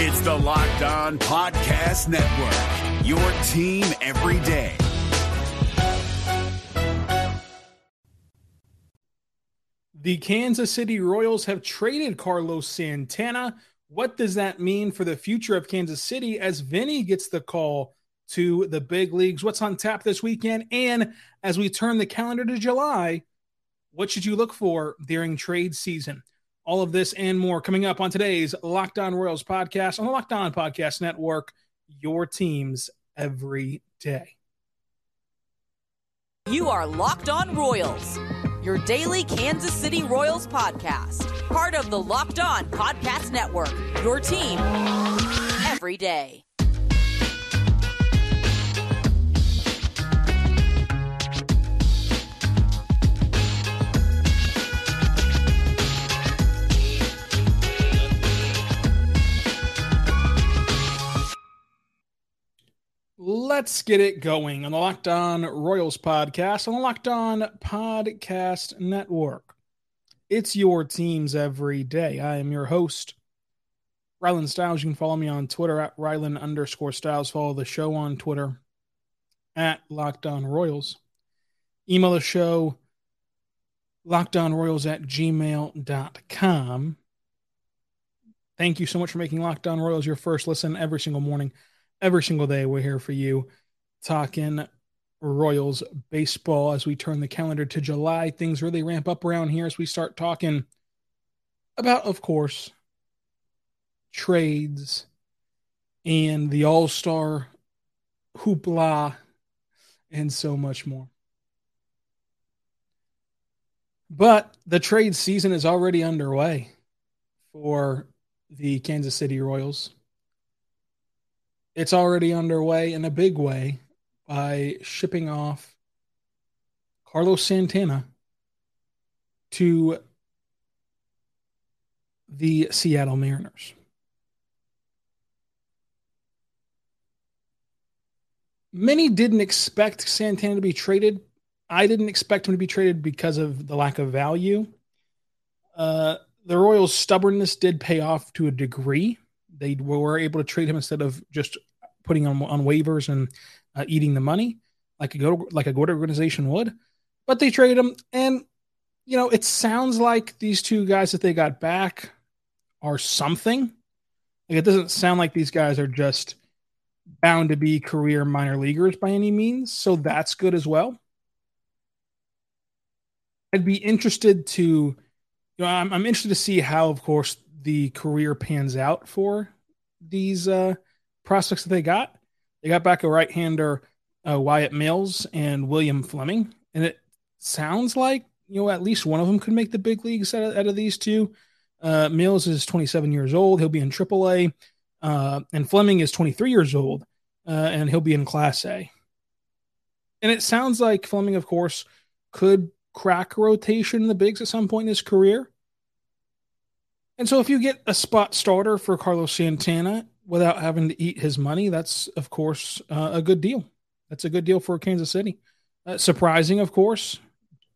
It's the Locked On Podcast Network, your team every day. The Kansas City Royals have traded Carlos Santana. What does that mean for the future of Kansas City as Vinnie gets the call to the big leagues? What's on tap this weekend? And as we turn the calendar to July, what should you look for during trade season? All of this and more coming up on today's Locked On Royals podcast on the Locked On Podcast Network, your teams every day. You are Locked On Royals, your daily Kansas City Royals podcast, part of the Locked On Podcast Network, your team every day. Let's get it going on the Locked On Royals podcast on the Locked On Podcast Network. It's your teams every day. I am your host, Rylan Stiles. You can follow me on Twitter at Rylan underscore Stiles. Follow the show on Twitter at Locked On Royals. Email the show lockedonroyals at gmail.com. Thank you so much for making Locked On Royals your first listen every single morning every single day we're here for you talking Royals baseball as we turn the calendar to July. Things really ramp up around here as we start talking about, of course, trades and the All Star hoopla and so much more. But the trade season is already underway for the Kansas City Royals it's already underway in a big way by shipping off Carlos Santana to the Seattle Mariners. Many didn't expect Santana to be traded. I didn't expect him to be traded because of the lack of value. Uh, the Royals' stubbornness did pay off to a degree. They were able to trade him instead of just putting on on waivers and uh, eating the money like a good like a good organization would. But they traded him, and you know it sounds like these two guys that they got back are something. Like it doesn't sound like these guys are just bound to be career minor leaguers by any means, so that's good as well. I'd be interested to, you know, I'm, I'm interested to see how, of course, the career pans out for these uh, prospects that they got. They got back a right hander, uh, Wyatt Mills and William Fleming. And it sounds like, you know, at least one of them could make the big leagues out of, out of these two. Uh, Mills is 27 years old. He'll be in AAA. Uh, and Fleming is 23 years old, uh, and he'll be in Class A. And it sounds like Fleming, of course, could crack rotation in the bigs at some point in his career. And so if you get a spot starter for Carlos Santana without having to eat his money, that's of course uh, a good deal. That's a good deal for Kansas City. Uh, surprising, of course,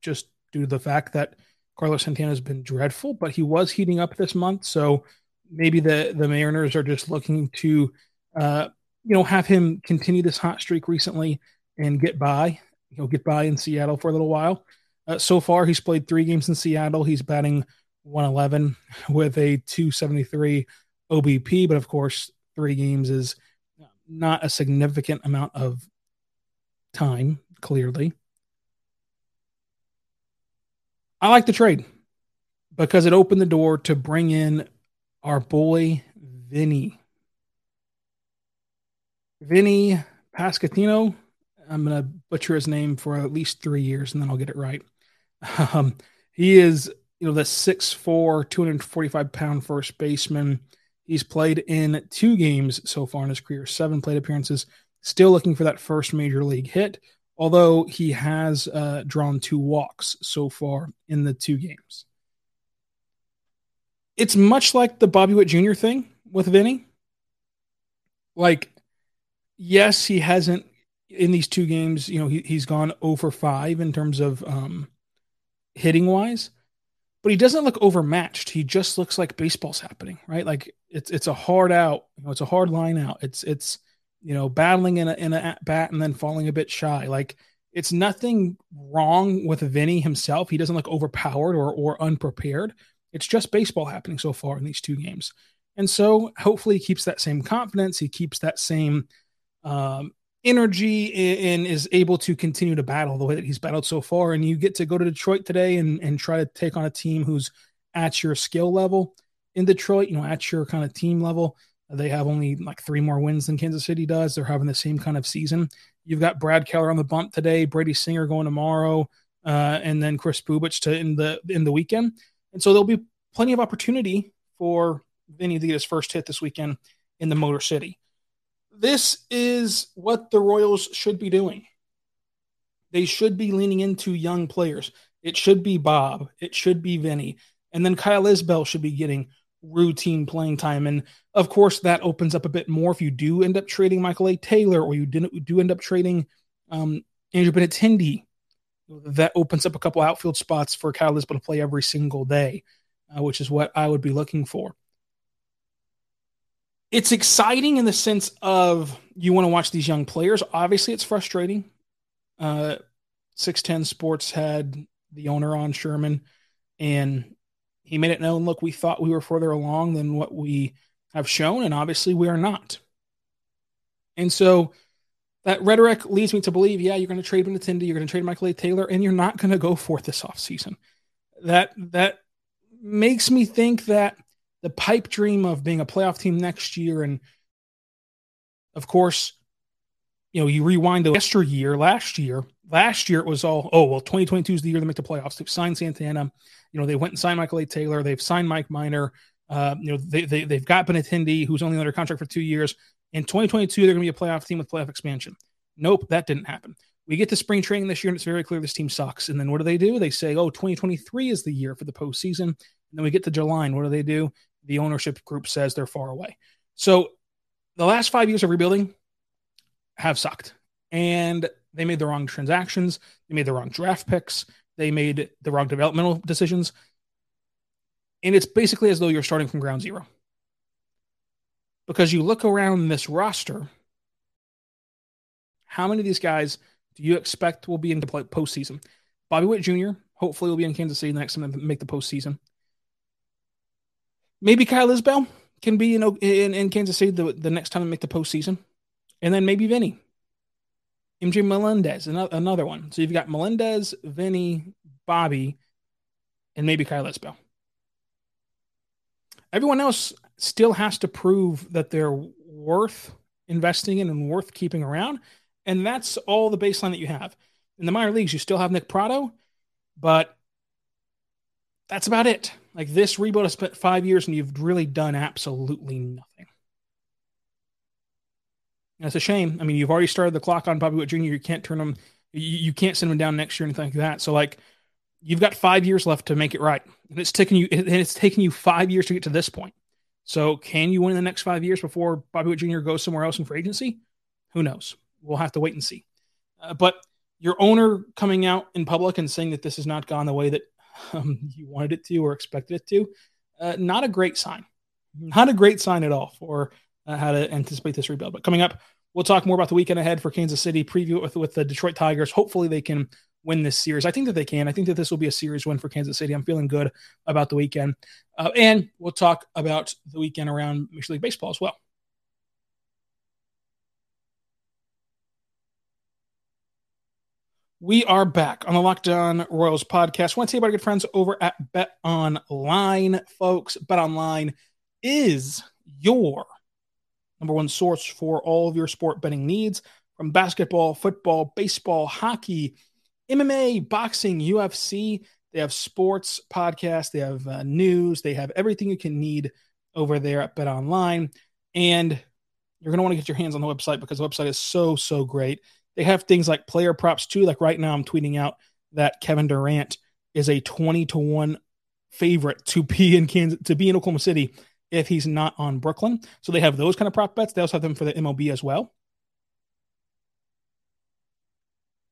just due to the fact that Carlos Santana has been dreadful, but he was heating up this month, so maybe the the Mariners are just looking to, uh, you know, have him continue this hot streak recently and get by. He'll get by in Seattle for a little while. Uh, so far, he's played three games in Seattle. He's batting 111 with a 273 OBP, but of course, three games is not a significant amount of time, clearly. I like the trade because it opened the door to bring in our boy Vinnie. Vinnie Pasquantino. I'm going to butcher his name for at least three years and then I'll get it right. Um, he is, you know, the 6'4, 245 pound first baseman He's played in two games so far in his career, seven plate appearances. Still looking for that first major league hit, although he has uh, drawn two walks so far in the two games. It's much like the Bobby Witt Jr. thing with Vinnie. Like, yes, he hasn't in these two games. You know, he, he's gone over five in terms of um, hitting wise, but he doesn't look overmatched. He just looks like baseball's happening, right? Like It's it's a hard out. You know, it's a hard line out. It's it's you know battling in a in a at bat and then falling a bit shy. Like it's nothing wrong with Vinnie himself. He doesn't look overpowered or or unprepared. It's just baseball happening so far in these two games. And so hopefully he keeps that same confidence. He keeps that same um, energy and is able to continue to battle the way that he's battled so far. And you get to go to Detroit today and, and try to take on a team who's at your skill level in Detroit, you know, at your kind of team level. They have only like three more wins than Kansas City does. They're having the same kind of season. You've got Brad Keller on the bump today, Brady Singer going tomorrow, uh, and then Kris Bubic to in the in the weekend. And so there'll be plenty of opportunity for Vinnie to get his first hit this weekend in the Motor City. This is what the Royals should be doing. They should be leaning into young players. It should be Bob. It should be Vinnie. And then Kyle Isbel should be getting routine playing time. And of course, that opens up a bit more if you do end up trading Michael A. Taylor or you didn't do end up trading um, Andrew Benintendi. That opens up a couple outfield spots for Kyle Isbel to play every single day, uh, which is what I would be looking for. It's exciting in the sense of you want to watch these young players. Obviously, it's frustrating. Uh, 610 Sports had the owner John Sherman, and he made it known look, we thought we were further along than what we have shown, and obviously we are not. And so that rhetoric leads me to believe, yeah, you're going to trade Benintendi, you're going to trade Michael A. Taylor, and you're not going to go forth this offseason. That that makes me think that the pipe dream of being a playoff team next year, and of course, you know, you rewind to yesteryear, last year. Last year it was all, oh well, 2022 is the year they make the playoffs. They've signed Santana, you know, they went and signed Michael A. Taylor. They've signed Mike Minor. Uh, you know, they, they, they've got Benintendi, who's only under contract for two years. In 2022, they're going to be a playoff team with playoff expansion. Nope, that didn't happen. We get to spring training this year, and it's very clear this team sucks. And then what do they do? They say, oh, 2023 is the year for the postseason. And then we get to July, and what do they do? The ownership group says they're far away. So the last five years of rebuilding have sucked. And they made the wrong transactions. They made the wrong draft picks. They made the wrong developmental decisions. And it's basically as though you're starting from ground zero. Because you look around this roster, how many of these guys do you expect will be in the postseason? Bobby Witt Jr. hopefully will be in Kansas City next time to make the postseason. Maybe Kyle Isbel can be in, in, in Kansas City the, the next time they make the postseason. And then maybe Vinnie. MJ Melendez, another one. So you've got Melendez, Vinnie, Bobby, and maybe Kyle Isbel. Everyone else still has to prove that they're worth investing in and worth keeping around. And that's all the baseline that you have. In the minor leagues, you still have Nick Pratto, but that's about it. Like this rebuild has spent five years and you've really done absolutely nothing. That's a shame. I mean, you've already started the clock on Bobby Witt Jr. You can't turn him, you, you can't send him down next year anything like that. So, like, you've got five years left to make it right, and it's taken you, and it's taken you five years to get to this point. So, can you win in the next five years before Bobby Witt Jr. goes somewhere else in free agency? Who knows? We'll have to wait and see. Uh, but your owner coming out in public and saying that this has not gone the way that um, you wanted it to or expected it to, uh, not a great sign. Not a great sign at all for uh, how to anticipate this rebuild. But coming up, we'll talk more about the weekend ahead for Kansas City, preview with, with the Detroit Tigers. Hopefully, they can win this series. I think that they can. I think that this will be a series win for Kansas City. I'm feeling good about the weekend. Uh, and we'll talk about the weekend around Major League Baseball as well. We are back on the Locked On Royals podcast. I want to tell you about our good friends over at Bet Online, folks. Bet Online is your number one source for all of your sport betting needs from basketball, football, baseball, hockey, MMA, boxing, UFC. They have sports podcasts, they have uh, news, they have everything you can need over there at Bet Online. And you're going to want to get your hands on the website because the website is so, so great. They have things like player props too. Like right now, I'm tweeting out that Kevin Durant is a 20 to 1 favorite to be in Kansas, to be in Oklahoma City if he's not on Brooklyn. So they have those kind of prop bets. They also have them for the MLB as well.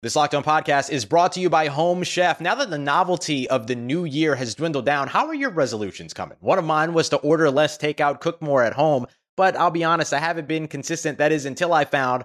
This Locked On podcast is brought to you by Home Chef. Now that the novelty of the new year has dwindled down, how are your resolutions coming? One of mine was to order less takeout, cook more at home, but I'll be honest, I haven't been consistent. That is until I found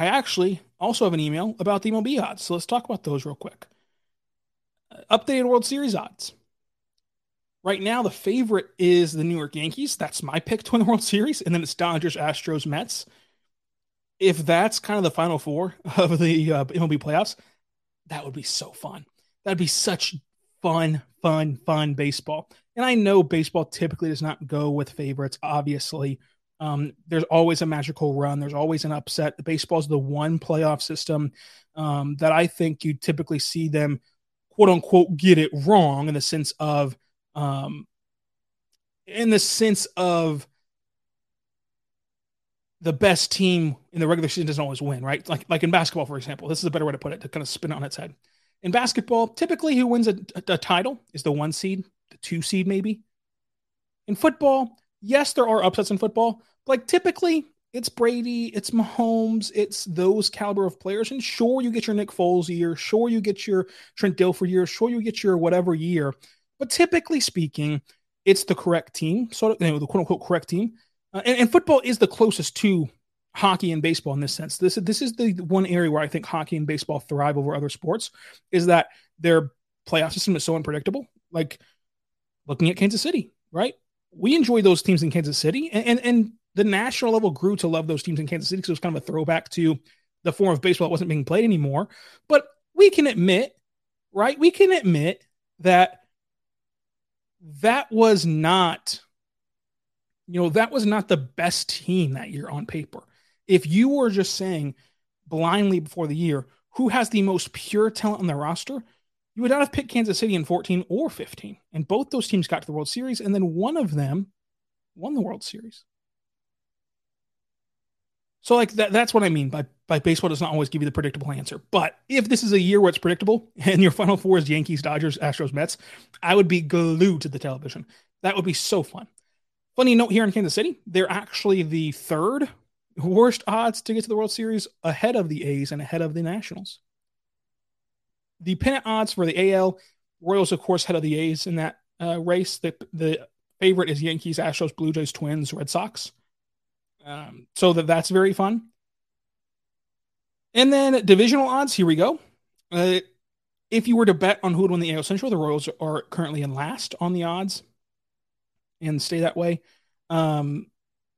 I actually also have an email about the MLB odds. So let's talk about those real quick. Updated World Series odds. Right now, the favorite is the New York Yankees. That's my pick to win the World Series. And then it's Dodgers, Astros, Mets. If that's kind of the final four of the uh, MLB playoffs, that would be so fun. That'd be such fun, fun, fun baseball. And I know baseball typically does not go with favorites, obviously. Um, there's always a magical run. There's always an upset. Baseball is the one playoff system um, that I think you typically see them, quote unquote, get it wrong in the sense of um, in the sense of the best team in the regular season doesn't always win, right? Like like in basketball, for example. This is a better way to put it to kind of spin it on its head. In basketball, typically who wins a, a, title is the one seed, the two seed, maybe. In football, yes, there are upsets in football, like typically it's Brady, it's Mahomes, it's those caliber of players. And sure, you get your Nick Foles year, sure, you get your Trent Dilfer year, sure, you get your whatever year. But typically speaking, it's the correct team, sort of you know, the quote unquote correct team. Uh, and, and, football is the closest to hockey and baseball in this sense. This this is the one area where I think hockey and baseball thrive over other sports is that their playoff system is so unpredictable. Like looking at Kansas City, right? We enjoy those teams in Kansas City, and and, and the national level grew to love those teams in Kansas City because it was kind of a throwback to the form of baseball that wasn't being played anymore. But we can admit, right? We can admit that that was not you know that was not the best team that year on paper if you were just saying blindly before the year who has the most pure talent on their roster you would not have picked kansas city in 14 or 15 and both those teams got to the world series and then one of them won the world series so like that, that's what I mean by by baseball does not always give you the predictable answer. But if this is a year where it's predictable and your final four is Yankees, Dodgers, Astros, Mets, I would be glued to the television. That would be so fun. Funny note here in Kansas City, they're actually the third worst odds to get to the World Series ahead of the A's and ahead of the Nationals. The pennant odds for the AL, Royals, of course, head of the A's in that uh, race. The, the favorite is Yankees, Astros, Blue Jays, Twins, Red Sox. Um, so that that's very fun. And then divisional odds. Here we go. Uh, if you were to bet on who would win the AL Central, the Royals are currently in last on the odds, and stay that way. Um,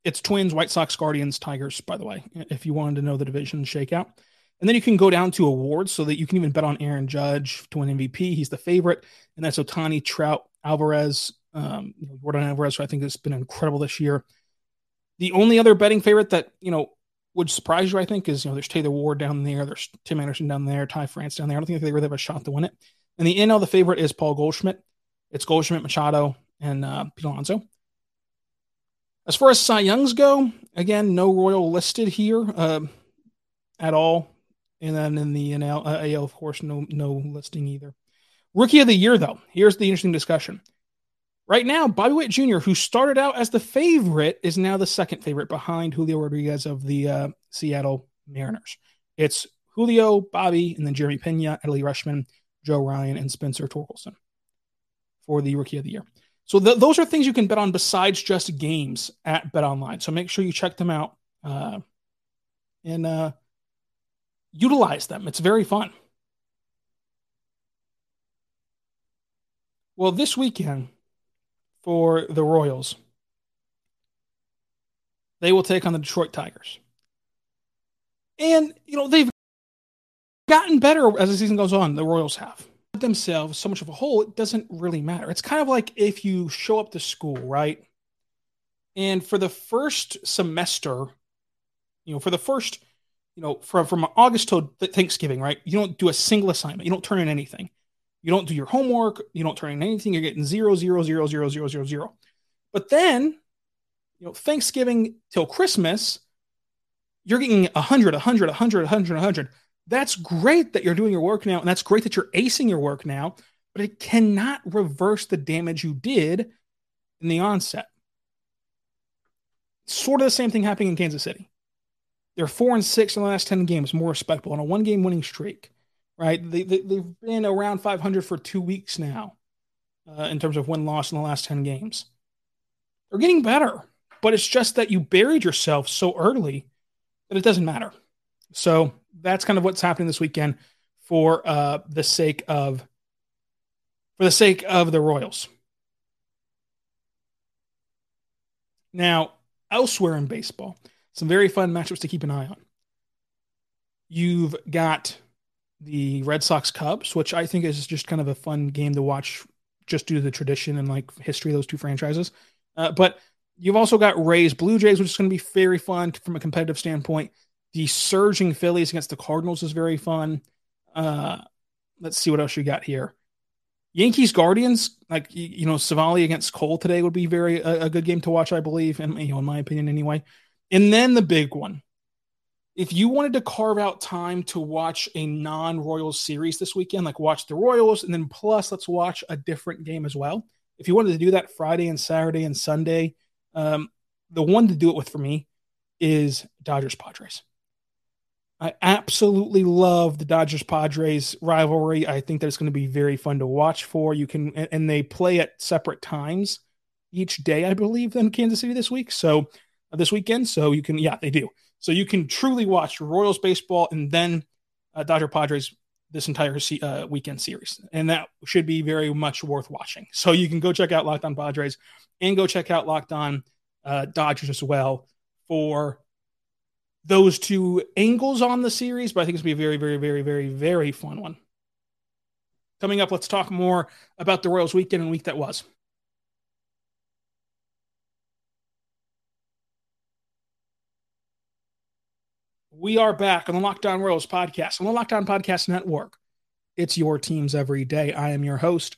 it's Twins, White Sox, Guardians, Tigers. By the way, if you wanted to know the division shakeout, and then you can go down to awards so that you can even bet on Aaron Judge to win MVP. He's the favorite, and that's Ohtani, Trout, Alvarez, um, Yordan Alvarez, who I think has been incredible this year. The only other betting favorite that, you know, would surprise you, I think, is, you know, there's Taylor Ward down there, there's Tim Anderson down there, Ty France down there. I don't think they really have a shot to win it. And the NL, the favorite is Paul Goldschmidt. It's Goldschmidt, Machado, and uh, Pete Alonso. As far as Cy Youngs go, again, no Royal listed here uh, at all. And then in the NL, uh, AL, of course, no no listing either. Rookie of the year, though. Here's the interesting discussion. Right now, Bobby Witt Jr., who started out as the favorite, is now the second favorite behind Julio Rodriguez of the uh, Seattle Mariners. It's Julio, Bobby, and then Jeremy Pena, Adley Rutschman, Joe Ryan, and Spencer Torkelson for the Rookie of the Year. So th- those are things you can bet on besides just games at Bet Online. So make sure you check them out uh, and uh, utilize them. It's very fun. Well, this weekend for the Royals. they will take on the Detroit Tigers. And, you know, they've gotten better as the season goes on, the Royals have. Themselves, so much of a whole, it doesn't really matter. It's kind of like if you show up to school, right? And for the first semester, you know, for the first, you know, from, from August to Thanksgiving, right? You don't do a single assignment. You don't turn in anything. You don't do your homework. You don't turn in anything. You're getting zero, zero, zero, zero, zero, zero, zero. But then, you know, Thanksgiving till Christmas, you're getting 100, 100, 100, 100, 100. That's great that you're doing your work now, and that's great that you're acing your work now, but it cannot reverse the damage you did in the onset. Sort of the same thing happening in Kansas City. They're four and six in the last 10 games, more respectable on a one game winning streak, right? They, they, have been around 500 for two weeks now uh, in terms of win loss in the last 10 games. They're getting better, but it's just that you buried yourself so early that it doesn't matter. So that's kind of what's happening this weekend for uh, the sake of for the sake of the Royals. Now, elsewhere in baseball, some very fun matchups to keep an eye on. You've got the Red Sox Cubs, which I think is just kind of a fun game to watch just due to the tradition and like history of those two franchises. Uh, but you've also got Rays Blue Jays, which is going to be very fun from a competitive standpoint. The surging Phillies against the Cardinals is very fun. Uh, let's see what else you got here. Yankees Guardians, like you know, Civale against Cole today would be very a, a, good game to watch, I believe, and you know, in my opinion, anyway. And then the big one, if you wanted to carve out time to watch a non-Royals series this weekend, like watch the Royals, and then plus let's watch a different game as well. If you wanted to do that Friday and Saturday and Sunday, um, the one to do it with for me is Dodgers Padres. I absolutely love the Dodgers Padres rivalry. I think that it's going to be very fun to watch for. You can, and they play at separate times each day, I believe, in Kansas City this week. So uh, this weekend. So you can, yeah, they do. So you can truly watch Royals baseball and then uh, Dodger Padres this entire uh, weekend series, and that should be very much worth watching. So you can go check out Locked On Padres and go check out Locked On uh, Dodgers as well for those two angles on the series, but I think it's going to be a very, very, very, very, very fun one. Coming up, let's talk more about the Royals weekend and week that was. We are back on the Locked On Royals podcast on the Locked On Podcast Network. It's your teams every day. I am your host,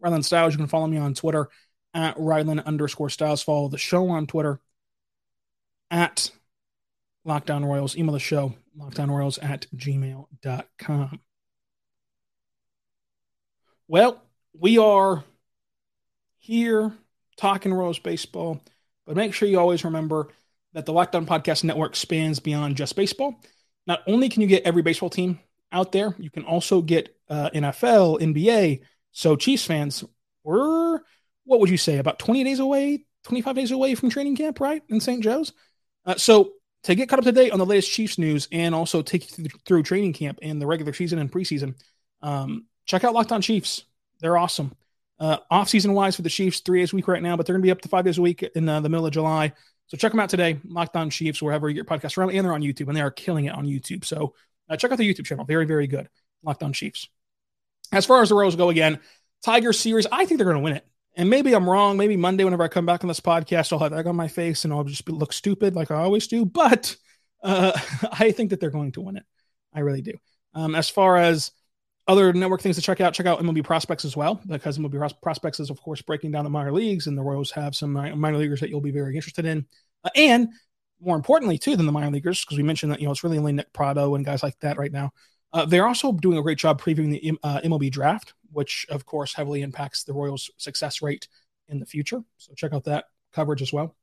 Rylan Stiles. You can follow me on Twitter at Rylan underscore Stiles. Follow the show on Twitter at Locked On Royals. Email the show, lockedonroyals at gmail.com. Well, we are here talking Royals baseball, but make sure you always remember that the Locked On Podcast Network spans beyond just baseball. Not only can you get every baseball team out there, you can also get uh, NFL, NBA. So, Chiefs fans, we're, what would you say, about 20 days away, 25 days away from training camp, right? In St. Joe's. Uh, so, to get caught up to date on the latest Chiefs news and also take you through training camp and the regular season and preseason, um, check out Locked On Chiefs. They're awesome. Uh, off season wise for the Chiefs, three days a week right now, but they're going to be up to five days a week in uh, the middle of July. So check them out today, Locked On Chiefs, wherever you get podcasts around, and they're on YouTube, and they are killing it on YouTube. So uh, check out the YouTube channel. Very, very good. Locked On Chiefs. As far as the Royals go again, Tiger series, I think they're going to win it. And maybe I'm wrong. Maybe Monday, whenever I come back on this podcast, I'll have egg on my face and I'll just look stupid like I always do. But uh, I think that they're going to win it. I really do. Um, as far as other network things to check out, check out MLB Prospects as well, because MLB Prospects is, of course, breaking down the minor leagues, and the Royals have some minor leaguers that you'll be very interested in. Uh, and more importantly, too, than the minor leaguers, because we mentioned that, you know, it's really only Nick Pratto and guys like that right now. Uh, they're also doing a great job previewing the uh, MLB draft, which, of course, heavily impacts the Royals' success rate in the future. So check out that coverage as well.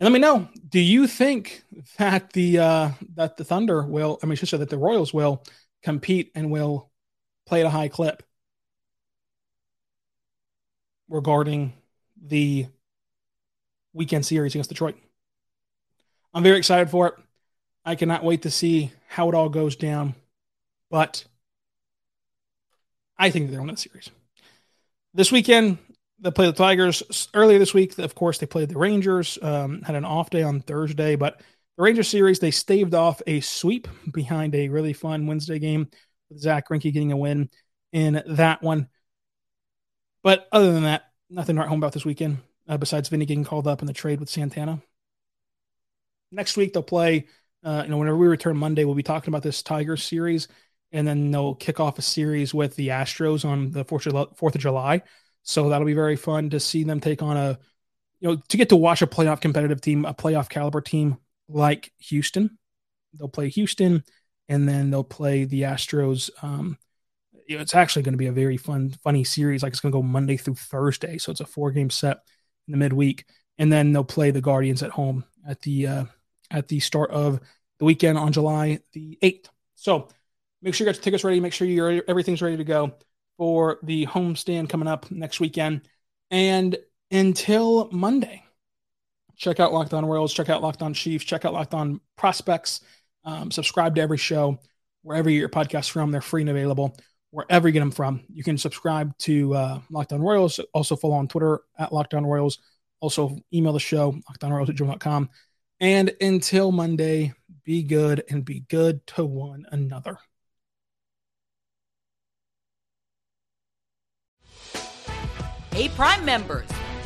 And let me know, do you think that the uh, that the Thunder will, I mean, just so that the Royals will compete and will play at a high clip regarding the weekend series against Detroit. I'm very excited for it. I cannot wait to see how it all goes down. But I think they're on the series. This weekend, they played the Tigers earlier this week. Of course, they played the Rangers. Um, had an off day on Thursday, but the Rangers series they staved off a sweep behind a really fun Wednesday game with Zack Greinke getting a win in that one. But other than that, nothing write home about this weekend uh, besides Vinnie getting called up in the trade with Santana. Next week they'll play. Uh, you know, whenever we return Monday, we'll be talking about this Tigers series, and then they'll kick off a series with the Astros on the Fourth of July. So that'll be very fun to see them take on a, you know, to get to watch a playoff competitive team, a playoff caliber team like Houston. They'll play Houston, and then they'll play the Astros. Um, it's actually going to be a very fun, funny series. Like it's going to go Monday through Thursday, so it's a four game set in the midweek, and then they'll play the Guardians at home at the uh, at the start of the weekend on July the eighth. So make sure you got your tickets ready. Make sure you're everything's ready to go for the homestand coming up next weekend. And until Monday, check out Locked On Royals, check out Locked On Chiefs, check out Locked On Prospects. Um, subscribe to every show wherever you get your podcasts from. They're free and available wherever you get them from. You can subscribe to uh, Locked On Royals. Also follow on Twitter at Locked On Royals. Also email the show, lockedonroyals at gmail.com. And until Monday, be good and be good to one another. Hey, Prime members,